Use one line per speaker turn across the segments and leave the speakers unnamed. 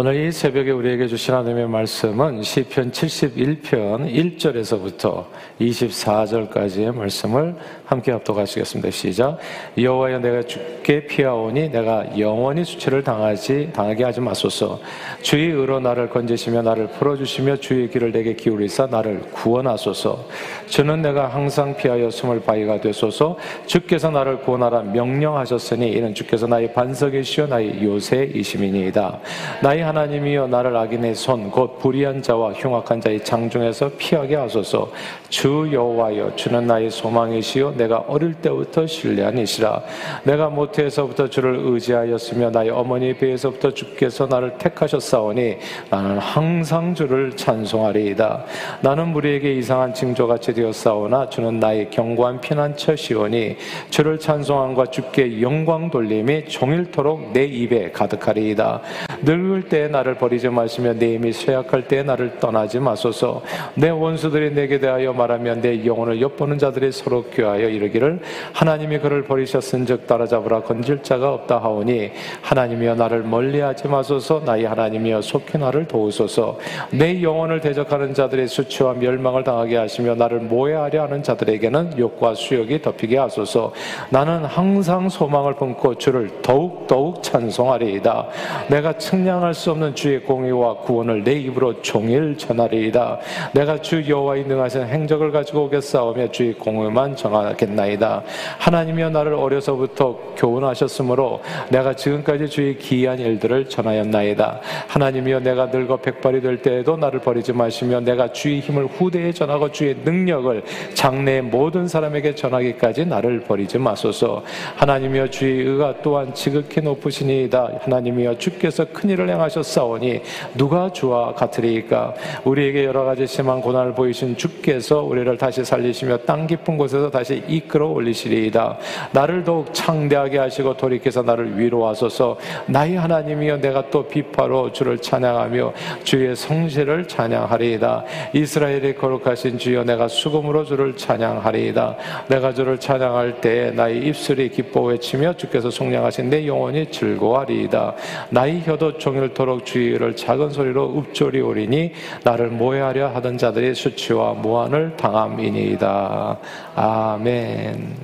오늘 이 새벽에 우리에게 주신 하나님의 말씀은 시편 71편 1절에서부터 24절까지의 말씀을 함께 합독하시겠습니다. 시작. 여호와여 내가 죽게 피하오니 내가 영원히 수치를 당하지 당하게 하지 마소서. 주의 의로 나를 건지시며 나를 풀어 주시며 주의 길을 내게 기울이사 나를 구원하소서. 주는 내가 항상 피하여 숨을 바위가 되소서. 주께서 나를 구원하라 명령하셨으니 이는 주께서 나의 반석이시요 나의 요새이심이니이다. 나의 하나님이여 나를 악인의 손 곧 불의한 자와 흉악한 자의 장중에서 피하게 하소서. 주 여호와여 주는 나의 소망이시요 내가 어릴 때부터 신뢰한 이시라. 내가 모태에서부터 주를 의지하였으며 나의 어머니 배에서부터 주께서 나를 택하셨사오니 나는 항상 주를 찬송하리이다. 나는 무리에게 이상한 징조같이 되었사오나 주는 나의 견고한 피난처시오니 주를 찬송함과 주께 영광 돌림이 종일토록 내 입에 가득하리이다. 늙을 때 나를 버리지 마시며 내 힘이 쇠약할 때 나를 떠나지 마소서. 내 원수들이 내게 대하여 말하면 내 영혼을 엿보는 자들이 서로 교하여 이르기를 하나님이 그를 버리셨은즉 따라잡으라 건질 자가 없다 하오니 하나님이여 나를 멀리하지 마소서. 나의 하나님이여 속히 나를 도우소서. 내 영혼을 대적하는 자들의 수치와 멸망을 당하게 하시며 나를 모해하려 하는 자들에게는 욕과 수욕이 덮이게 하소서. 나는 항상 소망을 품고 주를 더욱 더욱 찬송하리이다. 내가 측량할 수 없는 주의 공의와 구원을 내 입으로 종일 전하리이다. 내가 주 여호와의 능하신 행적을 가지고 오겠사오며 주의 공의만 정하겠나이다. 하나님이여 나를 어려서부터 교훈하셨으므로 내가 지금까지 주의 기이한 일들을 전하였나이다. 하나님이여 내가 늙어 백발이 될 때에도 나를 버리지 마시며 내가 주의 힘을 후대에 전하고 주의 능력을 장래의 모든 사람에게 전하기까지 나를 버리지 마소서. 하나님이여 주의 의가 또한 지극히 높으시니이다. 하나님이여 주께서 큰 일을 행하 하셨사오니 누가 주와 같으리까? 우리에게 여러 가지 심한 고난을 보이신 주께서 우리를 다시 살리시며 땅 깊은 곳에서 다시 이끌어 올리시리이다. 나를 더욱 창대하게 하시고 돌이켜서 나를 위로하소서. 나의 하나님이여 내가 또 비파로 주를 찬양하며 주의 성실을 찬양하리이다. 이스라엘의 거룩하신 주여 내가 수금으로 주를 찬양하리이다. 내가 주를 찬양할 때 나의 입술이 기뻐 외치며 주께서 속량하신 내 영혼이 즐거워하리이다. 나의 혀도 종일 그토록 주의를 작은 소리로 읊조리 오리니 나를 모해하려 하던 자들의 수치와 무한을 당함이니이다. 아멘.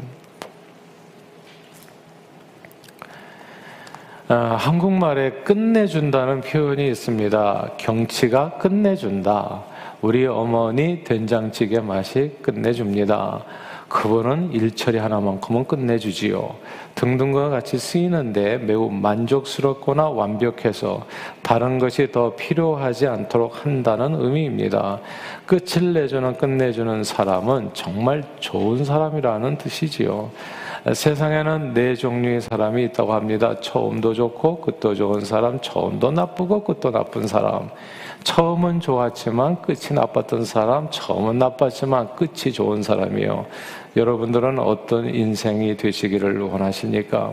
아, 한국말에 끝내준다는 표현이 있습니다. 경치가 끝내준다. 우리 어머니 된장찌개 맛이 끝내줍니다. 그분은 일처리 하나만큼은 끝내주지요. 등등과 같이 쓰이는데 매우 만족스럽거나 완벽해서 다른 것이 더 필요하지 않도록 한다는 의미입니다. 끝을 내주는 끝내주는 사람은 정말 좋은 사람이라는 뜻이지요. 세상에는 네 종류의 사람이 있다고 합니다. 처음도 좋고 끝도 좋은 사람, 처음도 나쁘고 끝도 나쁜 사람. 처음은 좋았지만 끝이 나빴던 사람, 처음은 나빴지만 끝이 좋은 사람이요. 여러분들은 어떤 인생이 되시기를 원하십니까?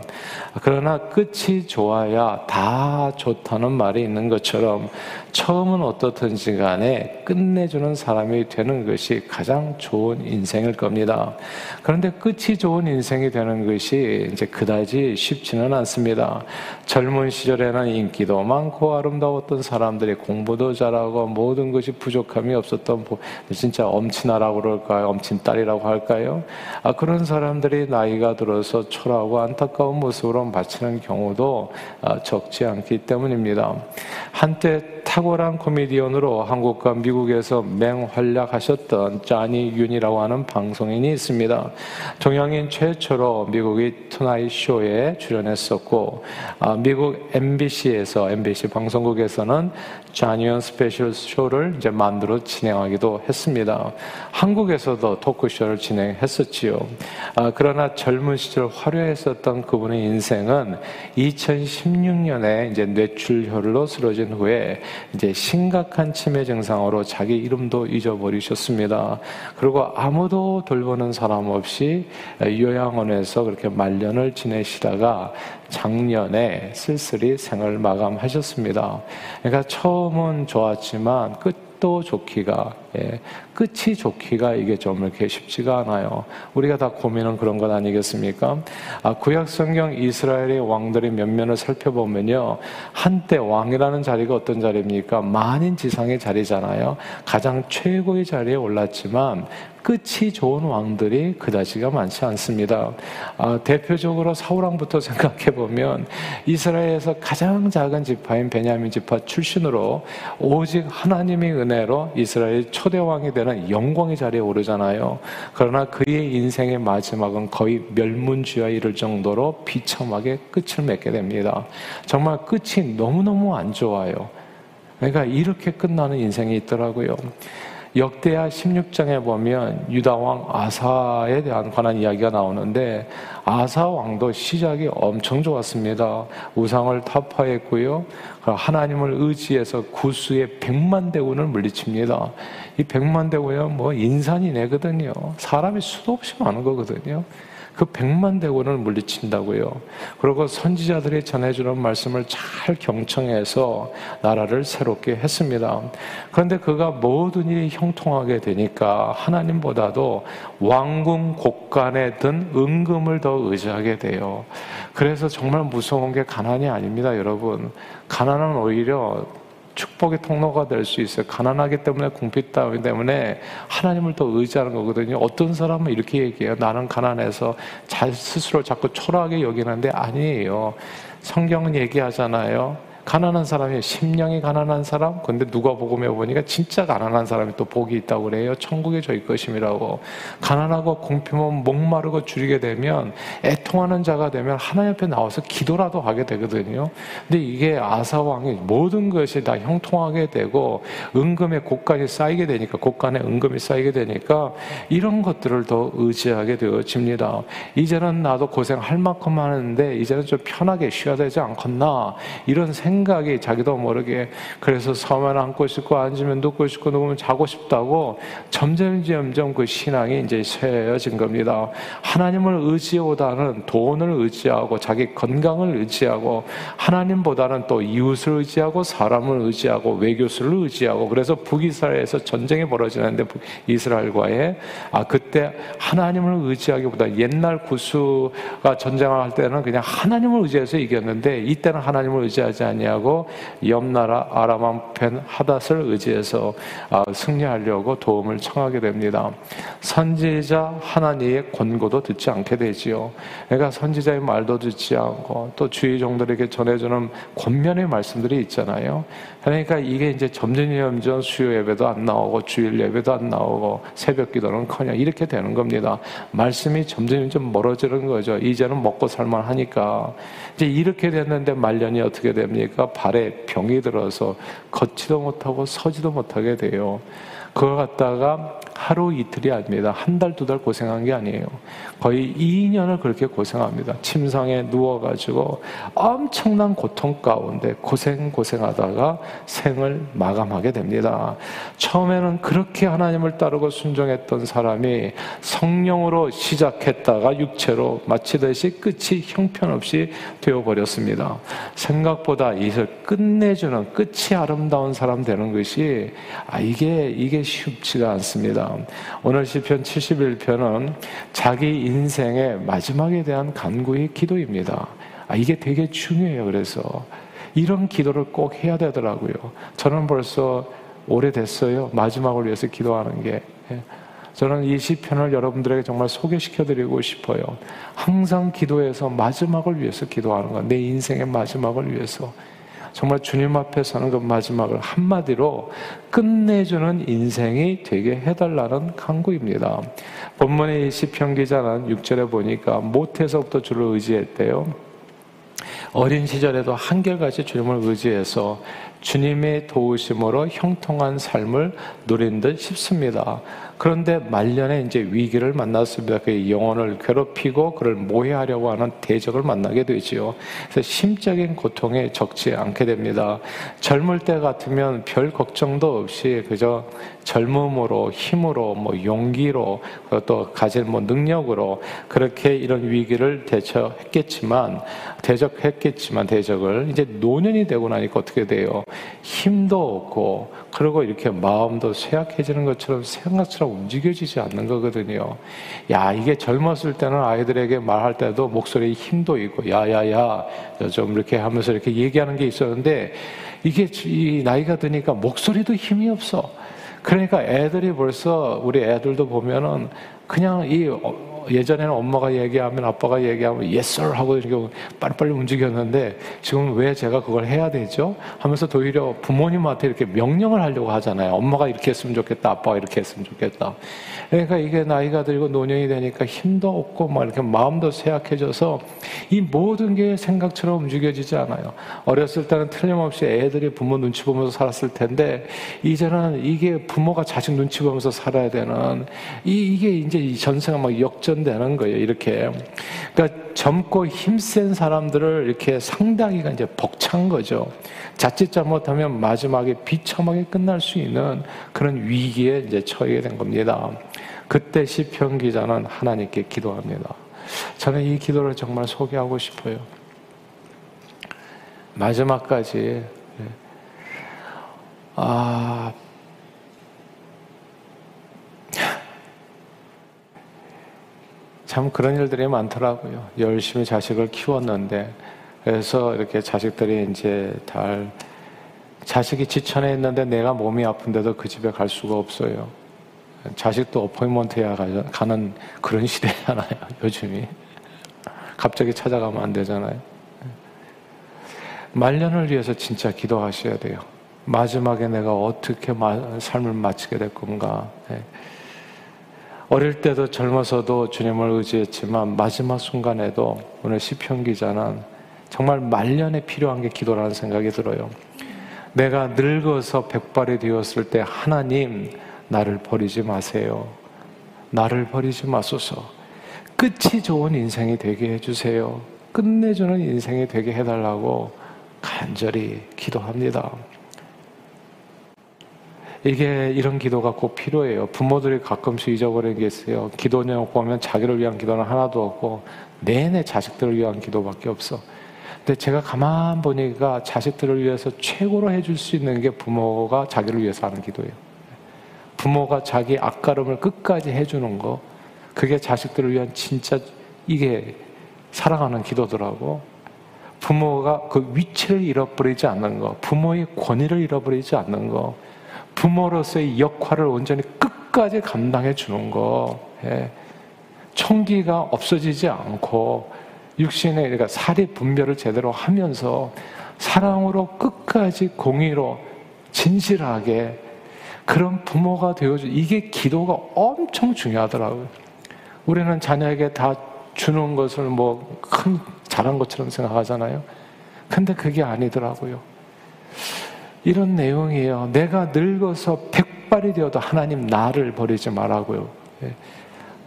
그러나 끝이 좋아야 다 좋다는 말이 있는 것처럼 처음은 어떻든지 간에 끝내주는 사람이 되는 것이 가장 좋은 인생일 겁니다. 그런데 끝이 좋은 인생이 되는 것이 이제 그다지 쉽지는 않습니다. 젊은 시절에는 인기도 많고 아름다웠던 사람들이 공부도 잘하고 모든 것이 부족함이 없었던 진짜 엄친아라고 그럴까요? 엄친딸이라고 할까요? 아, 그런 사람들이 나이가 들어서 초라하고 안타까운 모습으로 바치는 경우도 아, 적지 않기 때문입니다. 한때 탁월한 코미디언으로 한국과 미국에서 맹활약하셨던 짜니 윤이라고 하는 방송인이 있습니다. 동양인 최초로 미국의 투나잇 쇼에 출연했었고 아, 미국 MBC에서 MBC 방송국에서는 자니윤 스페셜 쇼를 이제 만들어 진행하기도 했습니다. 한국에서도 토크쇼를 진행했었지요. 아, 그러나 젊은 시절 화려했었던 그분의 인생은 2016년에 이제 뇌출혈로 쓰러진 후에 이제 심각한 치매 증상으로 자기 이름도 잊어버리셨습니다. 그리고 아무도 돌보는 사람 없이 요양원에서 그렇게 말년을 지내시다가 작년에 쓸쓸히 생을 마감하셨습니다. 그러니까 처음은 좋았지만 끝도 좋기가 예, 끝이 좋기가 이게 좀 이렇게 쉽지가 않아요. 우리가 다 고민은 그런 것 아니겠습니까? 아, 구약 성경 이스라엘의 왕들의 면면을 살펴보면요. 한때 왕이라는 자리가 어떤 자리입니까? 만인 지상의 자리잖아요. 가장 최고의 자리에 올랐지만 끝이 좋은 왕들이 그다지가 많지 않습니다. 아, 대표적으로 사울왕부터 생각해 보면 이스라엘에서 가장 작은 지파인 베냐민 지파 출신으로 오직 하나님의 은혜로 이스라엘 초대 왕이 되는 영광의 자리에 오르잖아요. 그러나 그의 인생의 마지막은 거의 멸문지화에 이를 정도로 비참하게 끝을 맺게 됩니다. 정말 끝이 너무너무 안 좋아요. 그러니까 이렇게 끝나는 인생이 있더라고요. 역대하 16장에 보면 유다 왕 아사에 대한 관한 이야기가 나오는데 아사 왕도 시작이 엄청 좋았습니다. 우상을 타파했고요. 하나님을 의지해서 구수의 백만 대군을 물리칩니다. 이 백만 대군은 뭐 인산이 내거든요. 사람이 수도 없이 많은 거거든요. 그 백만 대군을 물리친다고요. 그리고 선지자들이 전해주는 말씀을 잘 경청해서 나라를 새롭게 했습니다. 그런데 그가 모든 일이 형통하게 되니까 하나님보다도 왕궁 곳간에 든 은금을 더 의지하게 돼요. 그래서 정말 무서운 게 가난이 아닙니다, 여러분. 가난은 오히려 축복의 통로가 될 수 있어요. 가난하기 때문에 궁핍하기 때문에 하나님을 더 의지하는 거거든요. 어떤 사람은 이렇게 얘기해요. 나는 가난해서 잘 스스로 자꾸 초라하게 여기는데 아니에요. 성경은 얘기하잖아요. 가난한 사람이 심령이 가난한 사람? 근데 누가 복음에 보니까 진짜 가난한 사람이 또 복이 있다고 그래요. 천국에 저희 것임이라고. 가난하고 공평한 목마르고 줄이게 되면 애통하는 자가 되면 하나님 앞에 나와서 기도라도 하게 되거든요. 근데 이게 아사왕이 모든 것이 다 형통하게 되고 은금의 곳간이 쌓이게 되니까 곳간에 은금이 쌓이게 되니까 이런 것들을 더 의지하게 되어집니다. 이제는 나도 고생할 만큼 하는데 이제는 좀 편하게 쉬어야 되지 않겠나? 이런 생각 생각이 자기도 모르게 그래서 서면 앉고 싶고 앉으면 눕고 싶고 누우면 자고 싶다고 점점 점점 그 신앙이 이제 쇠해진 겁니다. 하나님을 의지보다는 돈을 의지하고 자기 건강을 의지하고 하나님보다는 또 이웃을 의지하고 사람을 의지하고 외교수를 의지하고 그래서 북이스라엘에서 전쟁이 벌어지는데 이스라엘과의 아 그때 하나님을 의지하기보다 옛날 구수가 전쟁을 할 때는 그냥 하나님을 의지해서 이겼는데 이때는 하나님을 의지하지 않냐 아니하고 옆나라 아람 왕 편 하닷을 의지해서 아, 승리하려고 도움을 청하게 됩니다. 선지자 하나님의 권고도 듣지 않게 되지요. 그러니까 선지자의 말도 듣지 않고 또 주의 종들에게 전해주는 권면의 말씀들이 있잖아요. 그러니까 이게 이제 점점 점점 수요 예배도 안 나오고 주일 예배도 안 나오고 새벽 기도는 커녕 이렇게 되는 겁니다. 말씀이 점점 점점 멀어지는 거죠. 이제는 먹고 살만 하니까. 이제 이렇게 됐는데 말년이 어떻게 됩니까? 발에 병이 들어서 걷지도 못하고 서지도 못하게 돼요. 그걸 갖다가 하루 이틀이 아닙니다. 한 달, 두 달 고생한 게 아니에요. 거의 2년을 그렇게 고생합니다. 침상에 누워가지고 엄청난 고통 가운데 고생, 고생하다가 생을 마감하게 됩니다. 처음에는 그렇게 하나님을 따르고 순종했던 사람이 성령으로 시작했다가 육체로 마치듯이 끝이 형편없이 되어버렸습니다. 생각보다 이것을 끝내주는 끝이 아름다운 사람 되는 것이 아, 이게, 이게 쉽지가 않습니다. 오늘 시편 71편은 자기 인생의 마지막에 대한 간구의 기도입니다. 아, 이게 되게 중요해요. 그래서 이런 기도를 꼭 해야 되더라고요. 저는 벌써 오래됐어요. 마지막을 위해서 기도하는 게. 예. 저는 이 시편을 여러분들에게 정말 소개시켜 드리고 싶어요. 항상 기도해서 마지막을 위해서 기도하는 것. 내 인생의 마지막을 위해서. 정말 주님 앞에 서는 그 마지막을 한마디로 끝내주는 인생이 되게 해달라는 강구입니다. 본문의 시편 기자는 6절에 보니까 못해서부터 주를 의지했대요. 어린 시절에도 한결같이 주님을 의지해서 주님의 도우심으로 형통한 삶을 누린 듯 싶습니다. 그런데 말년에 이제 위기를 만났습니다. 그 영혼을 괴롭히고 그를 모해하려고 하는 대적을 만나게 되지요. 그래서 심적인 고통에 적지 않게 됩니다. 젊을 때 같으면 별 걱정도 없이 그저 젊음으로 힘으로 뭐 용기로 또 가진 뭐 능력으로 그렇게 이런 위기를 대처했겠지만 대적했겠지만 대적을 이제 노년이 되고 나니까 어떻게 돼요? 힘도 없고 그리고 이렇게 마음도 쇠약해지는 것처럼 생각처럼 움직여지지 않는 거거든요. 야 이게 젊었을 때는 아이들에게 말할 때도 목소리에 힘도 있고 야 야 야 좀 이렇게 하면서 이렇게 얘기하는 게 있었는데 이게 이 나이가 드니까 목소리도 힘이 없어. 그러니까 애들이 벌써 우리 애들도 보면은 그냥 이 예전에는 엄마가 얘기하면 아빠가 얘기하면 yes sir 하고 이렇게 빨리빨리 움직였는데 지금 왜 제가 그걸 해야 되죠? 하면서 오히려 부모님한테 이렇게 명령을 하려고 하잖아요. 엄마가 이렇게 했으면 좋겠다. 아빠가 이렇게 했으면 좋겠다. 그러니까 이게 나이가 들고 노년이 되니까 힘도 없고 막 이렇게 마음도 쇠약해져서 이 모든 게 생각처럼 움직여지지 않아요. 어렸을 때는 틀림없이 애들이 부모 눈치 보면서 살았을 텐데 이제는 이게 부모가 자식 눈치 보면서 살아야 되는 이, 이게 이제 전생가 막 역전 발전되는 거예요. 이렇게. 그러니까 젊고 힘센 사람들을 이렇게 상당히가 이제 벅찬 거죠. 자칫 잘못하면 마지막에 비참하게 끝날 수 있는 그런 위기에 이제 처하게 된 겁니다. 그때 시편 기자는 하나님께 기도합니다. 저는 이 기도를 정말 소개하고 싶어요. 마지막까지 예. 아 참 그런 일들이 많더라고요. 열심히 자식을 키웠는데 그래서 이렇게 자식들이 이제 달 자식이 지천에 있는데 내가 몸이 아픈데도 그 집에 갈 수가 없어요. 자식도 어포인먼트야 가는 그런 시대잖아요. 요즘이 갑자기 찾아가면 안 되잖아요. 말년을 위해서 진짜 기도하셔야 돼요. 마지막에 내가 어떻게 삶을 마치게 될 건가. 네. 어릴 때도 젊어서도 주님을 의지했지만 마지막 순간에도 오늘 시편 기자는 정말 말년에 필요한 게 기도라는 생각이 들어요. 내가 늙어서 백발이 되었을 때 하나님 나를 버리지 마세요. 나를 버리지 마소서. 끝이 좋은 인생이 되게 해주세요. 끝내주는 인생이 되게 해달라고 간절히 기도합니다. 이게 이런 기도가 꼭 필요해요. 부모들이 가끔씩 잊어버리는 게 있어요. 기도 내용 보면 자기를 위한 기도는 하나도 없고 내내 자식들을 위한 기도밖에 없어. 근데 제가 가만 보니까 자식들을 위해서 최고로 해줄 수 있는 게 부모가 자기를 위해서 하는 기도예요. 부모가 자기 앞가름을 끝까지 해주는 거, 그게 자식들을 위한 진짜 이게 사랑하는 기도더라고. 부모가 그 위치를 잃어버리지 않는 거, 부모의 권위를 잃어버리지 않는 거, 부모로서의 역할을 온전히 끝까지 감당해 주는 거. 예. 총기가 없어지지 않고 육신의 그러니까 사리 분별을 제대로 하면서 사랑으로 끝까지 공의로 진실하게 그런 부모가 되어주 이게 기도가 엄청 중요하더라고요. 우리는 자녀에게 다 주는 것을 뭐 큰 잘한 것처럼 생각하잖아요. 근데 그게 아니더라고요. 이런 내용이에요. 내가 늙어서 백발이 되어도 하나님 나를 버리지 말라고요. 예.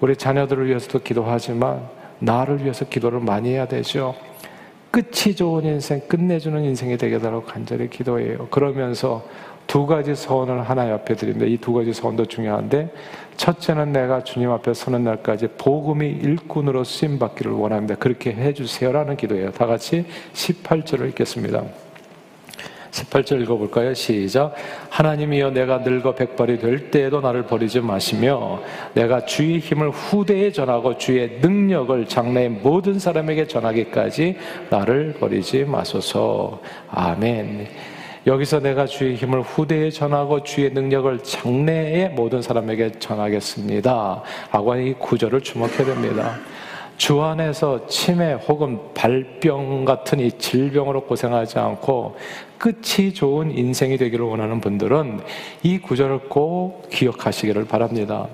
우리 자녀들을 위해서도 기도하지만 나를 위해서 기도를 많이 해야 되죠. 끝이 좋은 인생, 끝내주는 인생이 되게 달라고 간절히 기도해요. 그러면서 두 가지 서원을 하나 옆에 드립니다. 이 두 가지 서원도 중요한데 첫째는 내가 주님 앞에 서는 날까지 복음이 일꾼으로 쓰임 받기를 원합니다. 그렇게 해 주세요라는 기도예요. 다 같이 18절을 읽겠습니다. 18절 읽어볼까요? 시작. 하나님이여 내가 늙어 백발이 될 때에도 나를 버리지 마시며 내가 주의 힘을 후대에 전하고 주의 능력을 장래의 모든 사람에게 전하기까지 나를 버리지 마소서. 아멘. 여기서 내가 주의 힘을 후대에 전하고 주의 능력을 장래의 모든 사람에게 전하겠습니다. 하고 이 구절을 주목해야 됩니다. 주 안에서 치매 혹은 발병 같은 이 질병으로 고생하지 않고 끝이 좋은 인생이 되기를 원하는 분들은 이 구절을 꼭 기억하시기를 바랍니다.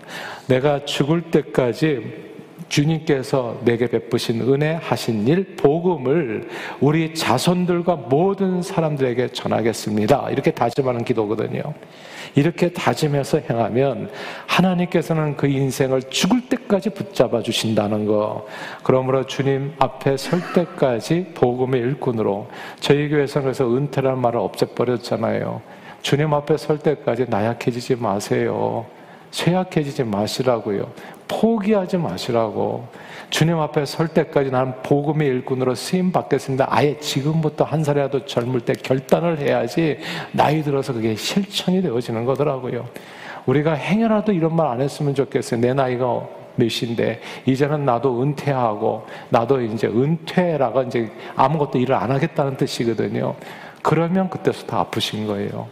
내가 죽을 때까지 주님께서 내게 베푸신 은혜 하신 일, 복음을 우리 자손들과 모든 사람들에게 전하겠습니다. 이렇게 다짐하는 기도거든요. 이렇게 다짐해서 행하면 하나님께서는 그 인생을 죽을 때까지 붙잡아 주신다는 거. 그러므로 주님 앞에 설 때까지 복음의 일꾼으로 저희 교회에서는 그래서 은퇴라는 말을 없애버렸잖아요. 주님 앞에 설 때까지 나약해지지 마세요. 쇠약해지지 마시라고요. 포기하지 마시라고. 주님 앞에 설 때까지 나는 복음의 일꾼으로 쓰임 받겠습니다. 아예 지금부터 한 살이라도 젊을 때 결단을 해야지 나이 들어서 그게 실천이 되어지는 거더라고요. 우리가 행여라도 이런 말 안 했으면 좋겠어요. 내 나이가 몇인데 이제는 나도 은퇴하고 나도 이제 은퇴라고 이제 아무것도 일을 안 하겠다는 뜻이거든요. 그러면 그때부터 아프신 거예요.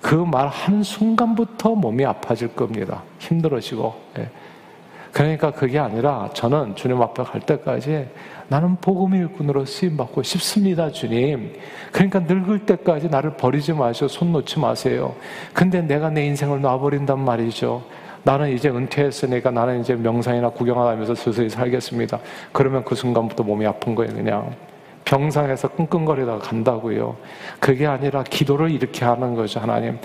그 말 한 순간부터 몸이 아파질 겁니다. 힘들어지고. 예. 그러니까 그게 아니라 저는 주님 앞에 갈 때까지 나는 복음의 일꾼으로 쓰임 받고 싶습니다, 주님. 그러니까 늙을 때까지 나를 버리지 마시고 손 놓지 마세요. 근데 내가 내 인생을 놔버린단 말이죠. 나는 이제 은퇴했으니까 나는 이제 명상이나 구경하면서 스스로 살겠습니다. 그러면 그 순간부터 몸이 아픈 거예요, 그냥. 병상에서 끙끙거리다가 간다고요. 그게 아니라 기도를 이렇게 하는 거죠, 하나님.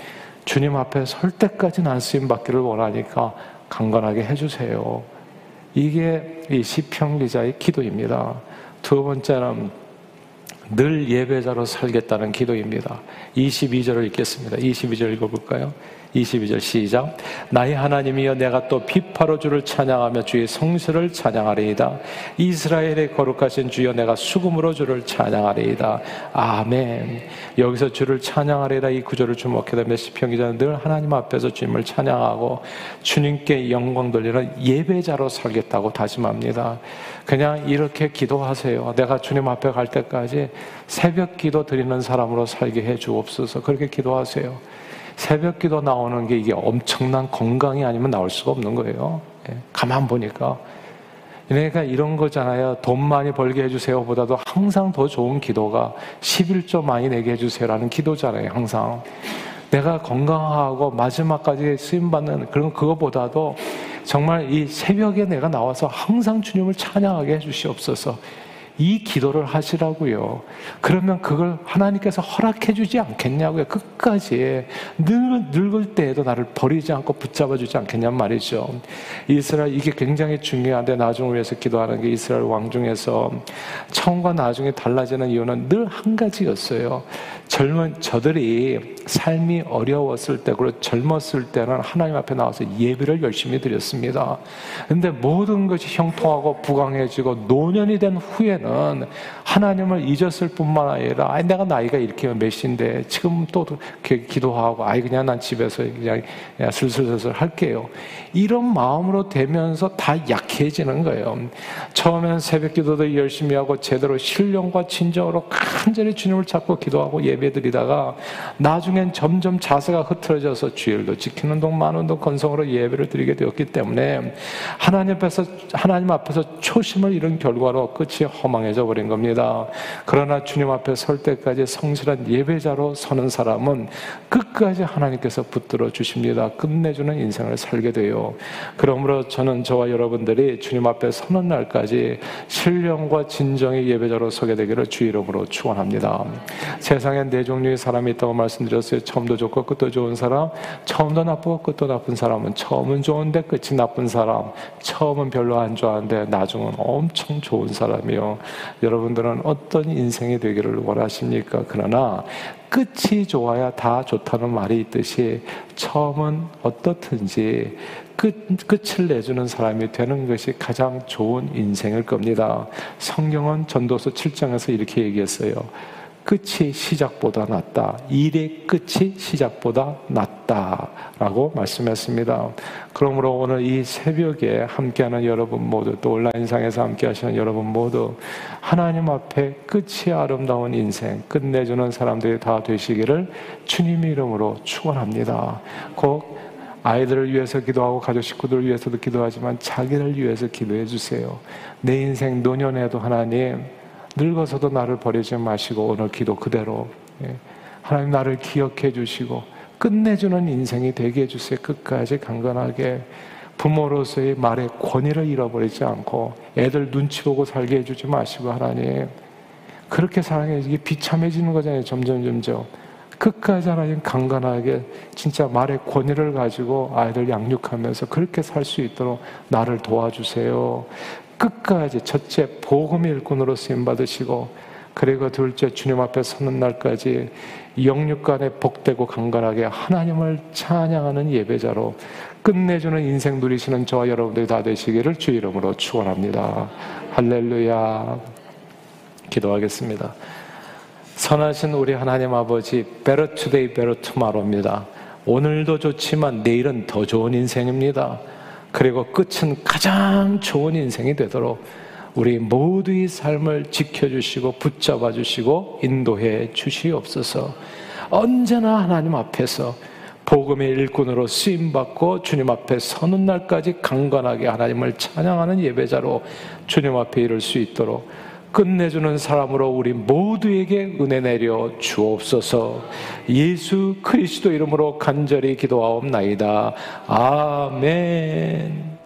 주님 앞에 설 때까지 난 쓰임 받기를 원하니까 강건하게 해주세요. 이게 이 시편 기자의 기도입니다. 두 번째는 늘 예배자로 살겠다는 기도입니다. 22절을 읽겠습니다. 22절 읽어볼까요? 22절 시작. 나의 하나님이여 내가 또 비파로 주를 찬양하며 주의 성실을 찬양하리이다. 이스라엘의 거룩하신 주여 내가 수금으로 주를 찬양하리이다. 아멘. 여기서 주를 찬양하리이다 이 구절을 주목해 보면 시편 기자는 늘 하나님 앞에서 주님을 찬양하고 주님께 영광 돌리는 예배자로 살겠다고 다짐합니다. 그냥 이렇게 기도하세요. 내가 주님 앞에 갈 때까지 새벽 기도 드리는 사람으로 살게 해 주옵소서. 그렇게 기도하세요. 새벽 기도 나오는 게 이게 엄청난 건강이 아니면 나올 수가 없는 거예요. 예, 가만 보니까. 그러니까 이런 거잖아요. 돈 많이 벌게 해주세요 보다도 항상 더 좋은 기도가 11조 많이 내게 해주세요라는 기도잖아요. 항상. 내가 건강하고 마지막까지 쓰임받는 그런 그거보다도 정말 이 새벽에 내가 나와서 항상 주님을 찬양하게 해주시옵소서. 이 기도를 하시라고요. 그러면 그걸 하나님께서 허락해 주지 않겠냐고요. 끝까지 늙, 늙을 때에도 나를 버리지 않고 붙잡아 주지 않겠냔 말이죠. 이스라엘 이게 굉장히 중요한데 나중을 위해서 기도하는 게 이스라엘 왕 중에서 처음과 나중에 달라지는 이유는 늘 한 가지였어요. 젊은 저들이 삶이 어려웠을 때, 그리고 젊었을 때는 하나님 앞에 나와서 예배를 열심히 드렸습니다. 근데 모든 것이 형통하고 부강해지고 노년이 된 후에는 하나님을 잊었을 뿐만 아니라, 아니, 내가 나이가 이렇게 몇인데, 지금 또 기도하고, 아이, 그냥 난 집에서 그냥, 슬슬슬슬 할게요. 이런 마음으로 되면서 다 약해지는 거예요. 처음에는 새벽 기도도 열심히 하고, 제대로 신령과 진정으로 간절히 주님을 찾고 기도하고 예배 드리다가, 나중엔 점점 자세가 흐트러져서 주일도 지키는 동동 건성으로 예배를 드리게 되었기 때문에, 하나님 앞에서, 하나님 앞에서 초심을 잃은 결과로 끝이 허망해져 버린 겁니다. 겁니다. 그러나 주님 앞에 설 때까지 성실한 예배자로 서는 사람은 끝까지 하나님께서 붙들어 주십니다. 끝내주는 인생을 살게 돼요. 그러므로 저는 저와 여러분들이 주님 앞에 서는 날까지 신령과 진정의 예배자로 서게 되기를 주 이름으로 축원합니다. 세상에 네 종류의 사람이 있다고 말씀드렸어요. 처음도 좋고 끝도 좋은 사람, 처음도 나쁘고 끝도 나쁜 사람은 처음은 좋은데 끝이 나쁜 사람, 처음은 별로 안 좋아하는데 나중은 엄청 좋은 사람이요. 여러분들은 여러분들은 어떤 인생이 되기를 원하십니까? 그러나 끝이 좋아야 다 좋다는 말이 있듯이 처음은 어떻든지 끝, 끝을 내주는 사람이 되는 것이 가장 좋은 인생일 겁니다. 성경은 전도서 7장에서 이렇게 얘기했어요. 끝이 시작보다 낫다. 일의 끝이 시작보다 낫다라고 말씀했습니다. 그러므로 오늘 이 새벽에 함께하는 여러분 모두 또 온라인상에서 함께하시는 여러분 모두 하나님 앞에 끝이 아름다운 인생 끝내주는 사람들이 다 되시기를 주님 이름으로 축원합니다. 꼭 아이들을 위해서 기도하고 가족 식구들을 위해서도 기도하지만 자기를 위해서 기도해 주세요. 내 인생 노년에도 하나님 늙어서도 나를 버리지 마시고 오늘 기도 그대로 예. 하나님 나를 기억해 주시고 끝내주는 인생이 되게 해주세요. 끝까지 강건하게 부모로서의 말의 권위를 잃어버리지 않고 애들 눈치 보고 살게 해주지 마시고 하나님 그렇게 사랑해 이게 비참해지는 거잖아요. 점점 점점 끝까지 하나님 강건하게 진짜 말의 권위를 가지고 아이들 양육하면서 그렇게 살 수 있도록 나를 도와주세요. 끝까지 첫째 복음의 일꾼으로 쓰임 받으시고 그리고 둘째 주님 앞에 서는 날까지 영육간에 복되고 강건하게 하나님을 찬양하는 예배자로 끝내주는 인생 누리시는 저와 여러분들이 다 되시기를 주 이름으로 축원합니다. 할렐루야. 기도하겠습니다. 선하신 우리 하나님 아버지, better today, better tomorrow입니다. 오늘도 좋지만 내일은 더 좋은 인생입니다. 그리고 끝은 가장 좋은 인생이 되도록 우리 모두의 삶을 지켜주시고 붙잡아 주시고 인도해 주시옵소서. 언제나 하나님 앞에서 복음의 일꾼으로 쓰임 받고 주님 앞에 서는 날까지 강건하게 하나님을 찬양하는 예배자로 주님 앞에 이를 수 있도록 끝내주는 사람으로 우리 모두에게 은혜 내려 주옵소서. 예수 그리스도 이름으로 간절히 기도하옵나이다. 아멘.